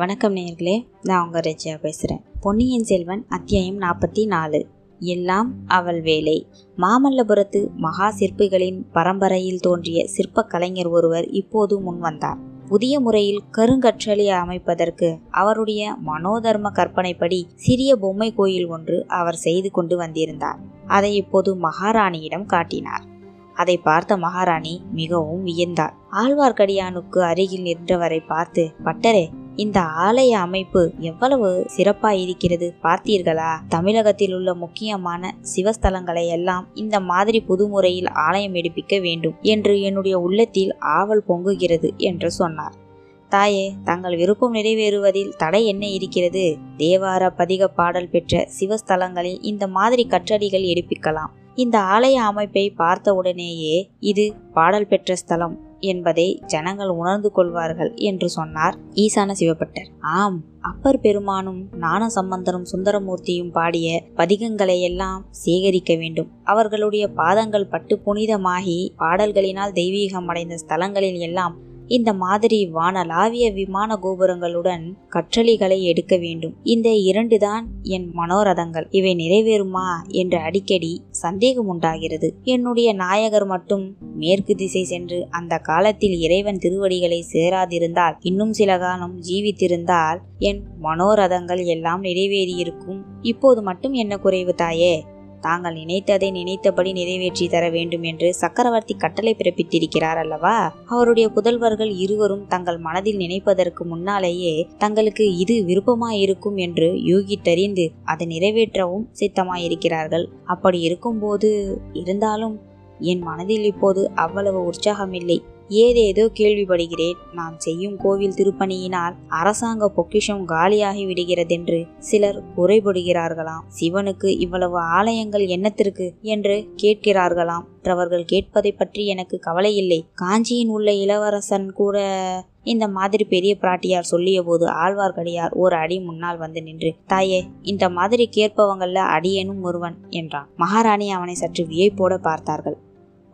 வணக்கம் நேர்களே நான் உங்கள் ரெஜியா பேசுகிறேன் பொன்னியின் செல்வன் அத்தியாயம் நாற்பத்தி நாலு. எல்லாம் அவள் வேலை. மாமல்லபுரத்து மகா சிற்பிகளின் பரம்பரையில் தோன்றிய சிற்ப கலைஞர் ஒருவர் இப்போது முன்வந்தார் புதிய முறையில் கருங்கற்றளி அமைப்பதற்கு அவருடைய மனோதர்ம கற்பனைப்படி சிறிய பொம்மை கோயில் ஒன்று அவர் செய்து கொண்டு வந்திருந்தார். அதை இப்போது மகாராணியிடம் காட்டினார். அதை பார்த்த மகாராணி மிகவும் வியந்தார். ஆழ்வார்க்கடியானுக்கு அருகில் நின்றவரை பார்த்து பட்டரே இந்த ஆலய அமைப்பு எவ்வளவு சிறப்பாய் இருக்கிறது பார்த்தீர்களா? தமிழகத்தில் உள்ள முக்கியமான சிவஸ்தலங்களை எல்லாம் இந்த மாதிரி புதுமுறையில் ஆலயம் எடுப்பிக்க வேண்டும் என்று என்னுடைய உள்ளத்தில் ஆவல் பொங்குகிறது என்று சொன்னார். தாயே தங்கள் விருப்பம் நிறைவேறுவதில் தடை என்ன இருக்கிறது? தேவார பதிக பாடல் பெற்ற சிவஸ்தலங்களில் இந்த மாதிரி கற்றடிகள் எடுப்பிக்கலாம். இந்த ஆலய அமைப்பை பார்த்தவுடனேயே இது பாடல் பெற்ற ஸ்தலம். என்பதை ஜனங்கள் உணர்ந்து கொள்வார்கள் என்று சொன்னார் ஈசான சிவபட்டர். ஆம் அப்பர் பெருமானும் ஞான சம்பந்தரும் சுந்தரமூர்த்தியும் பாடிய பதிகங்களை எல்லாம் சேகரிக்க வேண்டும். அவர்களுடைய பாதங்கள் பட்டு புனிதமாகி பாடல்களினால் தெய்வீகம் அடைந்த ஸ்தலங்களில் எல்லாம் இந்த மாதிரி வானலாவிய விமான கோபுரங்களுடன் கற்றளிகளை எடுக்க வேண்டும். இந்த இரண்டுதான் என் மனோரதங்கள். இவை நிறைவேறுமா என்று அடிக்கடி சந்தேகம் உண்டாகிறது. என்னுடைய நாயகர் மட்டும் மேற்கு திசை சென்று அந்த காலத்தில் இறைவன் திருவடிகளை சேராதிருந்தால் இன்னும் சில காலம் ஜீவித்திருந்தால் என் மனோரதங்கள் எல்லாம் நிறைவேறியிருக்கும். இப்போது மட்டும் என்ன குறைவு தாயே? தாங்கள் நினைத்ததை நினைத்தபடி நிறைவேற்றி தர வேண்டும் என்று சக்கரவர்த்தி கட்டளை பிறப்பித்திருக்கிறார் அல்லவா? அவருடைய புதல்வர்கள் இருவரும் தங்கள் மனதில் நினைப்பதற்கு முன்னாலேயே தங்களுக்கு இது விருப்பமாயிருக்கும் என்று யூகித்தறிந்து அதை நிறைவேற்றவும் சித்தமாயிருக்கிறார்கள். அப்படி இருக்கும்போது இருந்தாலும் என் மனதில் இப்போது அவ்வளவு உற்சாகமில்லை. ஏதேதோ கேள்விப்படுகிறேன். நான் செய்யும் கோவில் திருப்பணியினால் அரசாங்க பொக்கிஷம் காலியாகி விடுகிறதென்று சிலர் குறைபடுகிறார்களாம். சிவனுக்கு இவ்வளவு ஆலயங்கள் என்னத்திற்கு? என்று கேட்கிறார்களாம். மற்றவர்கள் கேட்பதை பற்றி எனக்கு கவலை இல்லை. காஞ்சியின் உள்ள இளவரசன் கூட இந்த மாதிரி பெரிய பிராட்டியார் சொல்லிய போது ஆழ்வார்க்கடியார் ஒரு அடி முன்னால் வந்து நின்று தாயே இந்த மாதிரி கேட்பவங்கள்ல அடியேனும் ஒருவன் என்றான். மகாராணி அவனை சற்று வியப்போட பார்த்தார்கள்.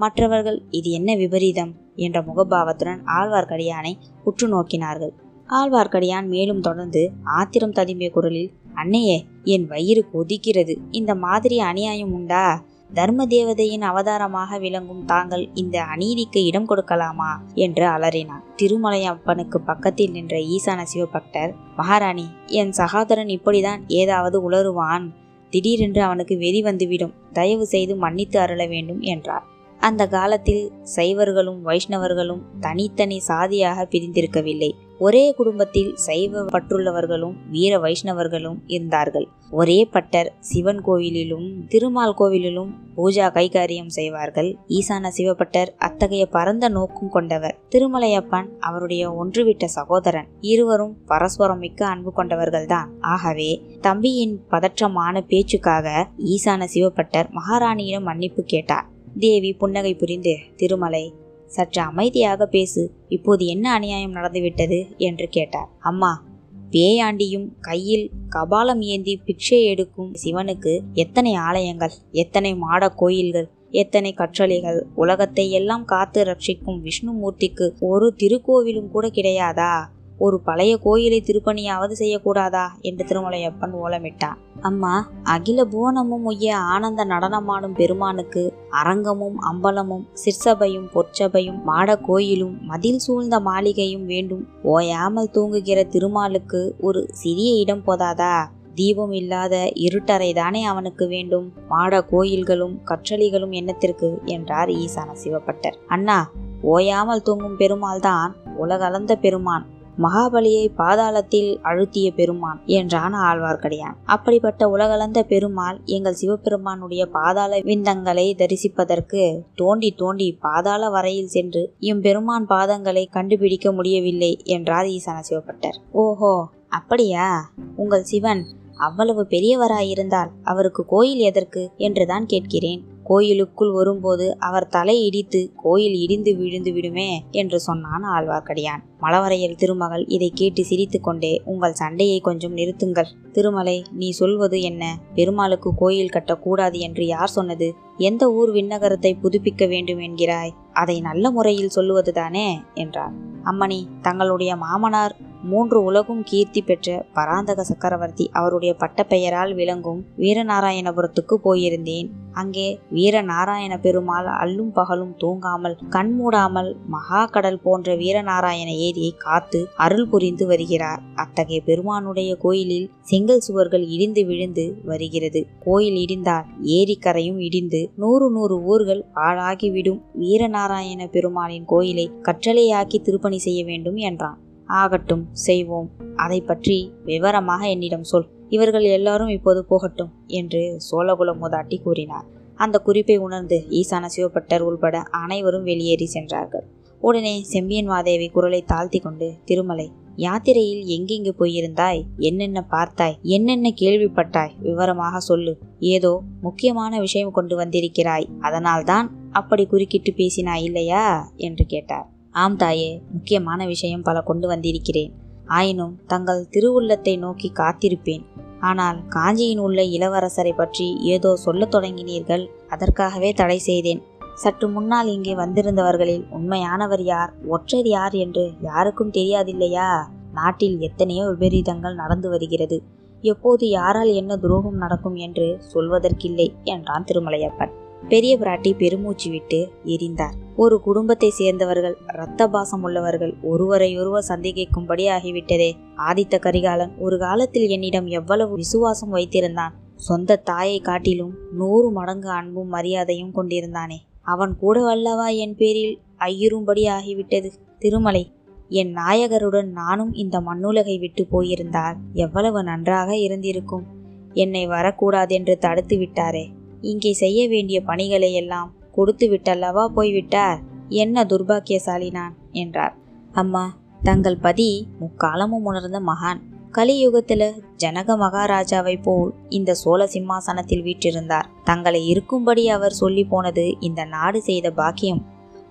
மற்றவர்கள் இது என்ன விபரீதம்? என்ற முகபாவத்துடன் ஆழ்வார்க்கடியானை உற்று நோக்கினார்கள். ஆழ்வார்க்கடியான் மேலும் தொடர்ந்து ஆத்திரம் ததும்பிய குரலில் அன்னையே என் வயிறு கொதிக்கிறது. இந்த மாதிரி அநியாயம் உண்டா? தர்ம தேவதையின் அவதாரமாக விளங்கும் தாங்கள் இந்த அநீதிக்கு இடம் கொடுக்கலாமா? என்று அலறினான். திருமலையப்பனுக்கு பக்கத்தில் நின்ற ஈசான சிவபக்தர் மகாராணி என் சகோதரன் இப்படிதான் ஏதாவது உளறுவான். திடீரென்று அவனுக்கு வெறி வந்துவிடும். தயவு செய்து மன்னித்து அருள வேண்டும் என்றார். அந்த காலத்தில் சைவர்களும் வைஷ்ணவர்களும் தனித்தனி சாதியாக பிரிந்திருக்கவில்லை. ஒரே குடும்பத்தில் சைவ பற்றுள்ளவர்களும் வீர வைஷ்ணவர்களும் இருந்தார்கள். ஒரே பட்டர் சிவன் கோவிலிலும் திருமால் கோவிலிலும் பூஜா கைகாரியம் செய்வார்கள். ஈசான சிவபட்டர் அத்தகைய பரந்த நோக்கம் கொண்டவர். திருமலையப்பன் அவருடைய ஒன்றுவிட்ட சகோதரன். இருவரும் பரஸ்பரம் மிக்க அன்பு கொண்டவர்கள்தான். ஆகவே தம்பியின் பதற்றமான பேச்சுக்காக ஈசான சிவபட்டர் மகாராணியிடம் மன்னிப்பு கேட்டார். தேவி புன்னகை புரிந்து திருமலை சற்று அமைதியாக பேசு இப்போது என்ன அநியாயம் நடந்துவிட்டது? என்று கேட்டார். அம்மா பேயாண்டியும் கையில் கபாலம் ஏந்தி பிக்ஷை எடுக்கும் சிவனுக்கு எத்தனை ஆலயங்கள் எத்தனை மாட கோயில்கள் எத்தனை கற்றளிகள் உலகத்தை எல்லாம் காத்து ரட்சிக்கும் விஷ்ணுமூர்த்திக்கு ஒரு திருக்கோவிலும் கூட கிடையாதா? ஒரு பழைய கோயிலை திருப்பணியாவது செய்யக்கூடாதா? என்று திருமலையப்பன் ஓலமிட்டான். அம்மா அகில புவனமும் உய்ய ஆனந்த நடனமாடும் பெருமானுக்கு அரங்கமும் அம்பலமும் சிற்சபையும் பொற்சபையும் மாட கோயிலும் மதில் சூழ்ந்த மாளிகையும் வேண்டும். ஓயாமல் தூங்குகிற திருமாலுக்கு ஒரு சிறிய இடம் போதாதா? தீபம் இல்லாத இருட்டறை தானே அவனுக்கு வேண்டும். மாட கோயில்களும் கற்றளிகளும் என்னத்திற்கு? என்றார் ஈசான சிவப்பட்டர் அண்ணா ஓயாமல் தூங்கும் பெருமாள் தான் உலகளந்த பெருமான். மகாபலியை பாதாளத்தில் அழுத்திய பெருமான் என்றான் ஆழ்வார்க்கடியான். அப்படிப்பட்ட உலகளந்த பெருமாள் எங்கள் சிவபெருமானுடைய பாதாள விந்தங்களை தரிசிப்பதற்கு தோண்டி தோண்டி பாதாள வரையில் சென்று எம்பெருமான் பாதங்களை கண்டுபிடிக்க முடியவில்லை என்றார் ஈசான சிவப்பட்டர் ஓஹோ அப்படியா? உங்கள் சிவன் அவ்வளவு பெரியவராயிருந்தால் அவருக்கு கோயில் எதற்கு? என்றுதான் கேட்கிறேன். கோயிலுக்குள் வரும்போது அவர் தலை இடித்து கோயில் இடிந்து விழுந்து விடுமே என்று சொன்னான் ஆழ்வார்க்கடியான். மலவரையர் திருமகள் இதை கேட்டு சிரித்து கொண்டே உங்கள் சண்டையை கொஞ்சம் நிறுத்துங்கள். திருமலை நீ சொல்வது என்ன? பெருமாளுக்கு கோயில் கட்டக்கூடாது என்று யார் சொன்னது? எந்த ஊர் விண்ணகரத்தை புதுப்பிக்க வேண்டும் என்கிறாய்? அதை நல்ல முறையில் சொல்லுவதுதானே? என்றார் அம்மணி தங்களுடைய மாமனார் மூன்று உலகும் கீர்த்தி பெற்ற பராந்தக சக்கரவர்த்தி அவருடைய பட்டப்பெயரால் விளங்கும் வீரநாராயணபுரத்துக்கு போயிருந்தேன். அங்கே வீரநாராயண பெருமாள் அல்லும் பகலும் தூங்காமல் கண்மூடாமல் மகா கடல் போன்ற வீரநாராயண ஏரியை காத்து அருள் புரிந்து வருகிறார். அத்தகைய பெருமானுடைய கோயிலில் செங்கல் சுவர்கள் இடிந்து விழுந்து வருகிறது. கோயில் இடிந்தால் ஏரிக்கரையும் இடிந்து நூறு நூறு ஊர்கள் பாழாகிவிடும் வீரநாராயண பெருமாளின் கோயிலை கற்றளையாக்கி திருப்பணி செய்ய வேண்டும் என்றான். ஆகட்டும் செய்வோம். அதை பற்றி விவரமாக என்னிடம் சொல். இவர்கள் எல்லாரும் இப்போது போகட்டும் என்று சோழகுல மூதாட்டி கூறினார். அந்த குறிப்பை உணர்ந்து ஈசான சிவபட்டர் உள்பட அனைவரும் வெளியேறி சென்றார்கள். உடனே செம்பியன் மாதேவி குரலை தாழ்த்தி கொண்டு திருமலை யாத்திரையில் எங்கெங்கு போயிருந்தாய்? என்னென்ன பார்த்தாய்? என்னென்ன கேள்விப்பட்டாய்? விவரமாக சொல்லு. ஏதோ முக்கியமான விஷயம் கொண்டு வந்திருக்கிறாய். அதனால்தான் அப்படி குறுக்கிட்டு பேசினாய் இல்லையா? என்று கேட்டார். ஆம் தாயே முக்கியமான விஷயம் பல கொண்டு வந்திருக்கிறேன். ஆயினும் தங்கள் திருவுள்ளத்தை நோக்கி காத்திருப்பேன். ஆனால் காஞ்சியின் உள்ள இளவரசரை பற்றி ஏதோ சொல்லத் தொடங்கினீர்கள் அதற்காகவே தடை செய்தேன். சற்று முன்னால் இங்கே வந்திருந்தவர்களில் உண்மையானவர் யார் ஒற்றர் யார் என்று யாருக்கும் தெரியாதில்லையா? நாட்டில் எத்தனையோ விபரீதங்கள் நடந்து வருகிறது. எப்போது யாரால் என்ன துரோகம் நடக்கும் என்று சொல்வதற்கில்லை என்றான் திருமலையப்பன். பெரிய பிராட்டி பெருமூச்சு விட்டு எரிந்தார். ஒரு குடும்பத்தை சேர்ந்தவர்கள் இரத்த பாசம் உள்ளவர்கள் ஒருவரையொருவர் சந்தேகிக்கும்படி ஆகிவிட்டதே. ஆதித்த கரிகாலன் ஒரு காலத்தில் என்னிடம் எவ்வளவு விசுவாசம் வைத்திருந்தான். சொந்த தாயை காட்டிலும் நூறு மடங்கு அன்பும் மரியாதையும் கொண்டிருந்தானே. அவன் கூட வல்லவா என் பேரில் ஐயுறும்படி ஆகிவிட்டது? திருமலை என் நாயகருடன் நானும் இந்த மண்ணுலகை விட்டு போயிருந்தால் எவ்வளவு நன்றாக இருந்திருக்கும். என்னை வரக்கூடாதென்று தடுத்து விட்டாரே. இங்கே செய்ய வேண்டிய பணிகளை எல்லாம் கொடுத்து விட்டல்லவா போய்விட்டார்? என்ன துர்பாக்கியசாலி நான் என்றார். அம்மா தங்கள் பதி முக்காலமும் உணர்ந்த மகான். கலியுகத்துல ஜனக மகாராஜாவை போல் இந்த சோழ சிம்மாசனத்தில் வீற்றிருந்தார். தங்களை இருக்கும்படி அவர் சொல்லி போனது இந்த நாடு செய்த பாக்கியம்.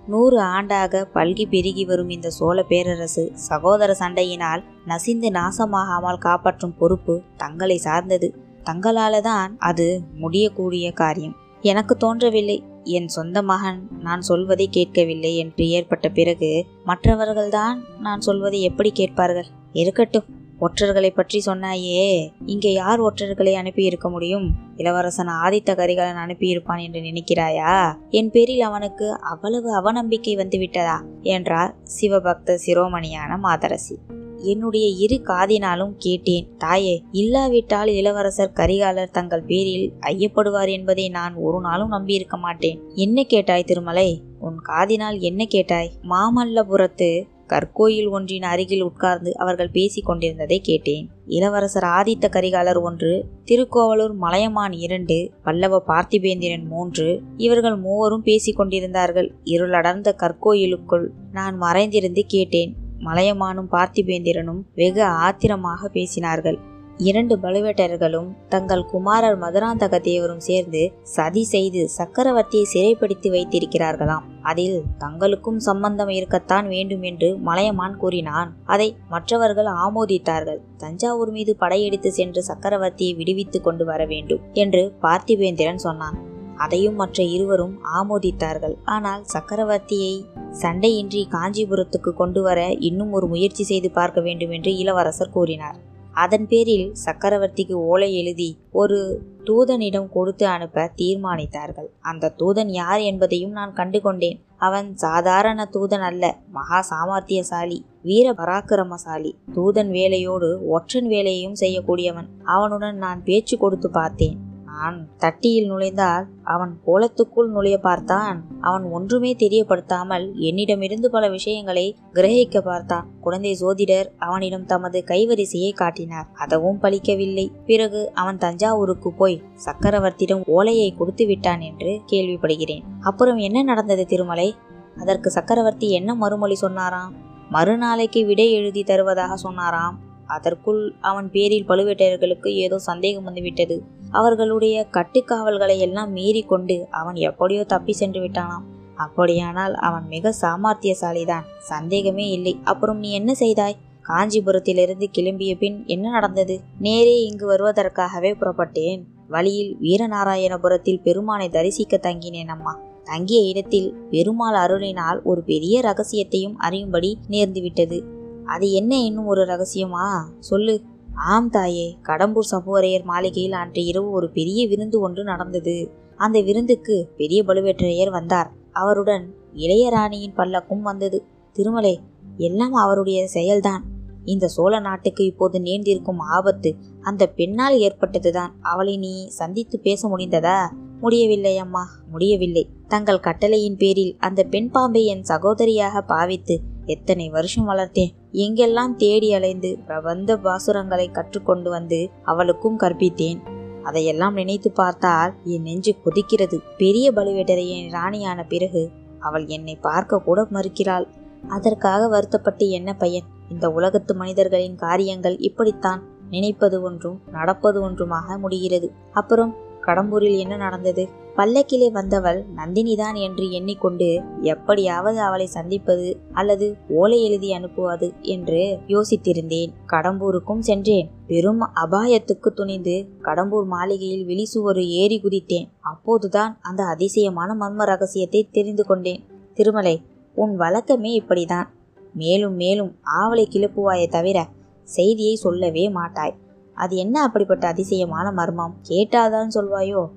நூறு ஆண்டாக பல்கி பெருகி வரும் இந்த சோழ பேரரசு சகோதர சண்டையினால் நசிந்து நாசமாகாமல் காப்பாற்றும் பொறுப்பு தங்களை சார்ந்தது. தங்களால தான் அது முடியக்கூடிய காரியம். எனக்கு தோன்றவில்லை. என் சொந்த மகன் நான் சொல்வதை கேட்கவில்லை என்று ஏற்பட்ட பிறகு மற்றவர்கள்தான் நான் சொல்வதை எப்படி கேட்பார்கள்? இருக்கட்டும். ஒற்றர்களை பற்றி சொன்னாயே இங்கே யார் ஒற்றர்களை அனுப்பி இருக்க முடியும்? இளவரசன் ஆதித்த கரிகாலன் அனுப்பியிருப்பான் என்று நினைக்கிறாயா? என் பேரில் அவனுக்கு அவ்வளவு அவநம்பிக்கை வந்துவிட்டதா? என்றார் சிவபக்த சிரோமணியான மாதரசி. என்னுடைய இரு காதினாலும் கேட்டேன். தாயே இல்லாவிட்டால் இளவரசர் கரிகாலர் தங்கள் பேரில் ஐயப்படுவார் என்பதை நான் ஒரு நாளும் நம்பியிருக்க மாட்டேன். என்ன கேட்டாய் திருமலை? உன் காதினால் என்ன கேட்டாய்? மாமல்லபுரத்து கற்கோயில் ஒன்றின் அருகில் உட்கார்ந்து அவர்கள் பேசிக் கொண்டிருந்ததை கேட்டேன். இளவரசர் ஆதித்த கரிகாலர் ஒன்று திருக்கோவலூர் மலையமான் இரண்டு பல்லவ பார்த்திபேந்திரன் மூன்று இவர்கள் மூவரும் பேசிக் கொண்டிருந்தார்கள். இருளடர்ந்த கற்கோயிலுக்குள் நான் மறைந்திருந்து கேட்டேன். மலையமானும் பார்த்திபேந்திரனும் வெகு ஆத்திரமாக பேசினார்கள். இரண்டு பழுவேட்டர்களும் தங்கள் குமாரர் மதுராந்தக தேவரும் சேர்ந்து சதி செய்து சக்கரவர்த்தியை சிறைப்படுத்தி வைத்திருக்கிறார்களாம். அதில் தங்களுக்கும் சம்பந்தம் இருக்கத்தான் வேண்டும் என்று மலையமான் கூறினான். அதை மற்றவர்கள் ஆமோதித்தார்கள். தஞ்சாவூர் மீது படையெடுத்து சென்று சக்கரவர்த்தியை விடுவித்துக் கொண்டு வர வேண்டும் என்று பார்த்திபேந்திரன் சொன்னான். அதையும் மற்ற இருவரும் ஆமோதித்தார்கள். ஆனால் சக்கரவர்த்தியை சண்டையின்றி காஞ்சிபுரத்துக்கு கொண்டு வர இன்னும் ஒரு முயற்சி செய்து பார்க்க வேண்டும் என்று இளவரசர் கூறினார். அதன் பேரில் சக்கரவர்த்திக்கு ஓலை எழுதி ஒரு தூதனிடம் கொடுத்து அனுப்ப தீர்மானித்தார்கள். அந்த தூதன் யார் என்பதையும் நான் கண்டு கொண்டேன் அவன் சாதாரண தூதன் அல்ல மகா சாமர்த்தியசாலி வீர பராக்கிரமசாலி. தூதன் வேலையோடு ஒற்றன் வேலையையும் செய்யக்கூடியவன். அவனுடன் நான் பேச்சு கொடுத்து பார்த்தேன். நான் தட்டியில் நுழைந்தால் அவன் கோலத்துக்குள் நுழைய பார்த்தான். அவன் ஒன்றுமே தெரியப்படுத்தாமல் என்னிடமிருந்து பல விஷயங்களை கிரகிக்க பார்த்தான். குழந்தை ஜோதிடர் அவனிடம் தமது கைவரிசையை காட்டினார். அதுவும் பலிக்கவில்லை. பிறகு அவன் தஞ்சாவூருக்கு போய் சக்கரவர்த்தியிடம் ஓலையை கொடுத்து விட்டான் என்று கேள்விப்படுகிறேன். அப்புறம் என்ன நடந்தது திருமலை? அதற்கு சக்கரவர்த்தி என்ன மறுமொழி சொன்னாராம்? மறுநாளைக்கு விடை எழுதி தருவதாக சொன்னாராம். அதற்குள் அவன் பேரில் பழுவேட்டையர்களுக்கு ஏதோ சந்தேகம் வந்துவிட்டது. அவர்களுடைய கட்டுக்காவல்களை எல்லாம் மீறி கொண்டு அவன் எப்படியோ தப்பி சென்று விட்டானாம். அப்படியானால் அவன் மிக சாமர்த்தியசாலிதான். சந்தேகமே இல்லை. அப்புறம் நீ என்ன செய்தாய்? காஞ்சிபுரத்திலிருந்து கிளம்பிய பின் என்ன நடந்தது? நேரே இங்கு வருவதற்காகவே புறப்பட்டேன். வழியில் வீரநாராயணபுரத்தில் பெருமானை தரிசிக்க தங்கினேன் அம்மா. தங்கிய இடத்தில் பெருமாள் அருளினால் ஒரு பெரிய ரகசியத்தையும் அறியும்படி நேர்ந்துவிட்டது. அது என்ன இன்னும் ஒரு ரகசியமா? சொல்லு. ஆம் தாயே கடம்பூர் சபுவரையர் மாளிகையில் அன்று இரவு ஒரு பெரிய விருந்து ஒன்று நடந்தது. அந்த விருந்துக்கு பெரிய பழுவேற்றரையர் வந்தார். அவருடன் இளையராணியின் பல்லக்கும் வந்தது. திருமலை எல்லாம் அவருடைய செயல்தான். இந்த சோழ நாட்டுக்கு இப்போது நேர்ந்திருக்கும் ஆபத்து அந்த பெண்ணால் ஏற்பட்டதுதான். அவளை நீ சந்தித்து பேச முடிந்ததா? முடியவில்லை அம்மா முடியவில்லை. தங்கள் கட்டளையின் பேரில் அந்த பெண் பாம்பை என் சகோதரியாக பாவித்து எத்தனை வருஷம் வளர்த்தேன். எங்கெல்லாம் தேடி அலைந்து பிரபந்த பாசுரங்களை கற்றுக்கொண்டு வந்து அவளுக்கும் கற்பித்தேன். அதையெல்லாம் நினைத்து பார்த்தால் என் நெஞ்சு கொதிக்கிறது. பெரிய பழுவேட்டரையின் ராணியான பிறகு அவள் என்னை பார்க்க கூட மறுக்கிறாள். அதற்காக வருத்தப்பட்டு என்ன பயன் இந்த உலகத்து மனிதர்களின் காரியங்கள் இப்படித்தான். நினைப்பது ஒன்றும் நடப்பது ஒன்றுமாக முடிகிறது. அப்புறம் கடம்பூரில் என்ன நடந்தது? பல்லக்கிலே வந்தவள் நந்தினிதான் என்று எண்ணிக்கொண்டு எப்படியாவது அவளை சந்திப்பது அல்லது ஓலை எழுதி அனுப்புவது என்று யோசித்திருந்தேன். கடம்பூருக்கும் சென்றேன். பெரும் அபாயத்துக்கு துணிந்து கடம்பூர் மாளிகையில் விழிசுவரு ஏறி குதித்தேன். அப்போதுதான் அந்த அதிசயமான மர்ம ரகசியத்தை தெரிந்து கொண்டேன். திருமலை உன் வழக்கமே இப்படிதான். மேலும் மேலும் ஆவலை கிளப்புவாயே தவிர செய்தியை சொல்லவே மாட்டாய். அது என்ன அப்படிப்பட்ட அதிசயமான மர்மம்? கேட்டாதான் சொல்வாயோ?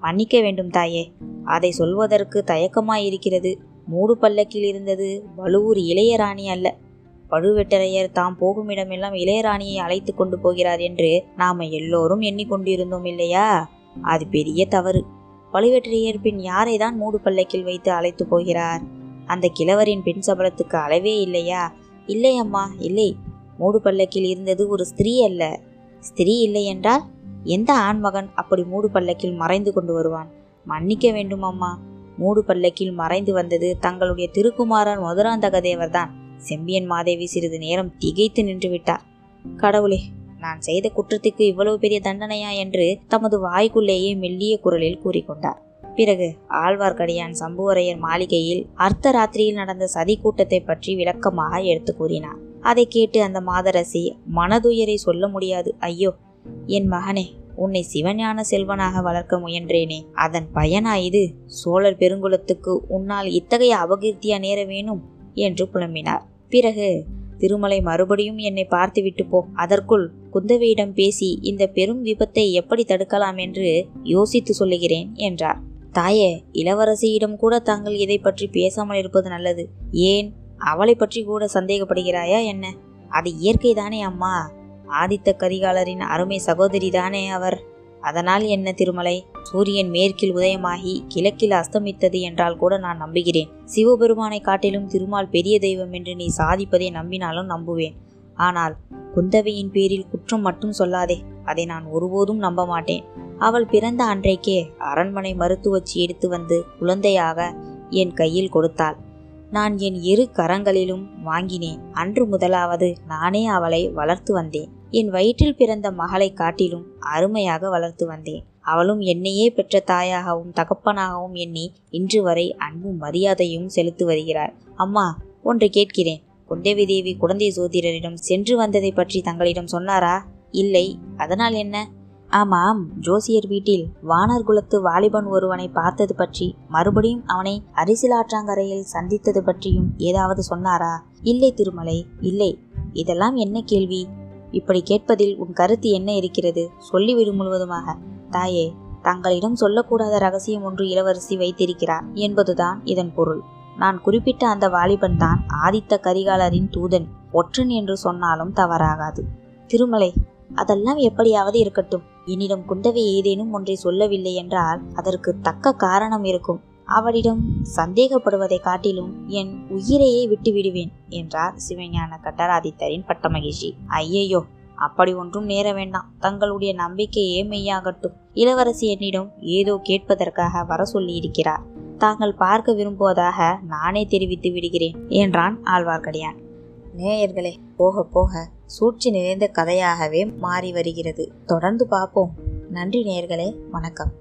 மன்னிக்க வேண்டும் தாயே. அதை சொல்வதற்கு தயக்கமாயிருக்கிறது மூடு பல்லக்கில் இருந்தது வலுவூர் இளையராணி அல்ல. பழுவேட்டரையர் தாம் போகும் இடமெல்லாம் இளையராணியை அழைத்து கொண்டு போகிறார் என்று நாம எல்லோரும் எண்ணிக்கொண்டிருந்தோம் இல்லையா? அது பெரிய தவறு. பழுவேட்டரையர் பின் யாரை தான் மூடு பல்லக்கில் வைத்து அழைத்து போகிறார்? அந்த கிழவரின் பெண் சபலத்துக்கு அளவே இல்லையா? இல்லை அம்மா இல்லை. மூடு பல்லக்கில் இருந்தது ஒரு ஸ்திரீ அல்ல. ஸ்திரீ இல்லையென்றால் எந்த ஆண்மகன் அப்படி மூடு பல்லக்கில் மறைந்து கொண்டு வருவான்? மன்னிக்க வேண்டும் அம்மா. மூடு பல்லக்கில் மறைந்து வந்தது தங்களுடைய திருக்குமாரன் மதுராந்தக தேவர்தான் செம்பியன் மாதேவி சிறிது நேரம் திகைத்து நின்று விட்டார். கடவுளே நான் செய்த குற்றத்துக்கு இவ்வளவு பெரிய தண்டனையா என்று தமது வாய்க்குள்ளேயே மெல்லிய குரலில் கூறிக்கொண்டார். பிறகு ஆழ்வார்க்கடியான் சம்புவரையர் மாளிகையில் அர்த்த ராத்திரியில் நடந்த சதி கூட்டத்தை பற்றி விளக்கமாக எடுத்து கூறினார். அதை கேட்டு அந்த மாதரசி மனதுயரை சொல்ல முடியாது. ஐயோ என் மகனே உன்னை சிவஞான செல்வனாக வளர்க்க முயன்றேனே. அதன் பயனா இது சோழர் பெருங்குலத்துக்கு உன்னால் இத்தகைய அபகீர்த்தியா நேர வேணும் என்று புலம்பினார். பிறகு திருமலை மறுபடியும் என்னை பார்த்துவிட்டு போ. அதற்குள் குந்தவையிடம் பேசி இந்த பெரும் விபத்தை எப்படி தடுக்கலாம் என்று யோசித்து சொல்லுகிறேன் என்றார். தாயே இளவரசியிடம் கூட தாங்கள் இதை பற்றி பேசாமல் இருப்பது நல்லது. ஏன் அவளை பற்றி கூட சந்தேகப்படுகிறாயா என்ன? அது இயற்கைதானே அம்மா. ஆதித்த கரிகாலரின் அருமை சகோதரி தானே அவர். அதனால் என்ன திருமலை? சூரியன் மேற்கில் உதயமாகி கிழக்கில் அஸ்தமித்தது என்றால் கூட நான் நம்புகிறேன். சிவபெருமானை காட்டிலும் திருமால் பெரிய தெய்வம் என்று நீ சாதிப்பதை நம்பினாலும் நம்புவேன். ஆனால் குந்தவையின் பேரில் குற்றம் மட்டும் சொல்லாதே. அதை நான் ஒருபோதும் நம்ப மாட்டேன். அவள் பிறந்த அன்றைக்கே அரண்மனை மருத்துவச்சி எடுத்து வந்து குழந்தையாக என் கையில் கொடுத்தாள். நான் என் இரு கரங்களிலும் வாங்கினேன். அன்று முதலாவது நானே அவளை வளர்த்து வந்தேன். என் வயிற்றில் பிறந்த மகளை காட்டிலும் அருமையாக வளர்த்து வந்தேன். அவளும் என்னையே பெற்ற தாயாகவும் தகப்பனாகவும் எண்ணி இன்று வரை அன்பும் மரியாதையும் செலுத்தி வருகிறார் அம்மா ஒன்று கேட்கிறேன். குந்தவி தேவி குழந்தை சோதிடரிடம் சென்று வந்ததை பற்றி தங்களிடம் சொன்னாரா? இல்லை. அதனால் என்ன? ஆமாம் ஜோசியர் வீட்டில் வானர் குலத்து வாலிபன் ஒருவனை பார்த்தது பற்றி மறுபடியும் அவனை அரிசிலாற்றாங்கரையில் சந்தித்தது பற்றியும் ஏதாவது சொன்னாரா? இல்லை திருமலை இல்லை. இதெல்லாம் என்ன கேள்வி? இப்படி கேட்பதில் உன் கருத்து என்ன இருக்கிறது? சொல்லிவிடும் முழுவதுமாக. தாயே தங்களிடம் சொல்லக்கூடாத ரகசியம் ஒன்று இளவரசி வைத்திருக்கிறார் என்பதுதான் இதன் பொருள். நான் குறிப்பிட்ட அந்த வாலிபன் தான் ஆதித்த கரிகாலரின் தூதன் ஒற்றன் என்று சொன்னாலும் தவறாகாது. திருமலை அதெல்லாம் எப்படியாவது இருக்கட்டும். என்னிடம் குந்தவை ஏதேனும் ஒன்றை சொல்லவில்லை என்றால் அதற்கு தக்க காரணம் இருக்கும். அவளிடம் சந்தேகப்படுவதை காட்டிலும் என் உயிரையே விட்டு விடுவேன் என்றார் சிவஞான கட்டராதித்தரின் பட்டமகிழ்ச்சி. ஐயையோ அப்படி ஒன்றும் நேர வேண்டாம். தங்களுடைய நம்பிக்கையே மெய்யாகட்டும். இளவரசி என்னிடம் ஏதோ கேட்பதற்காக வர சொல்லியிருக்கிறார். தாங்கள் பார்க்க விரும்புவதாக நானே தெரிவித்து விடுகிறேன் என்றான் ஆழ்வார்க்கடியான். நேயர்களே போக போக சூழ்ச்சி நிறைந்த கதையாகவே மாறி வருகிறது. தொடர்ந்து பார்ப்போம். நன்றி நேர்களே வணக்கம்.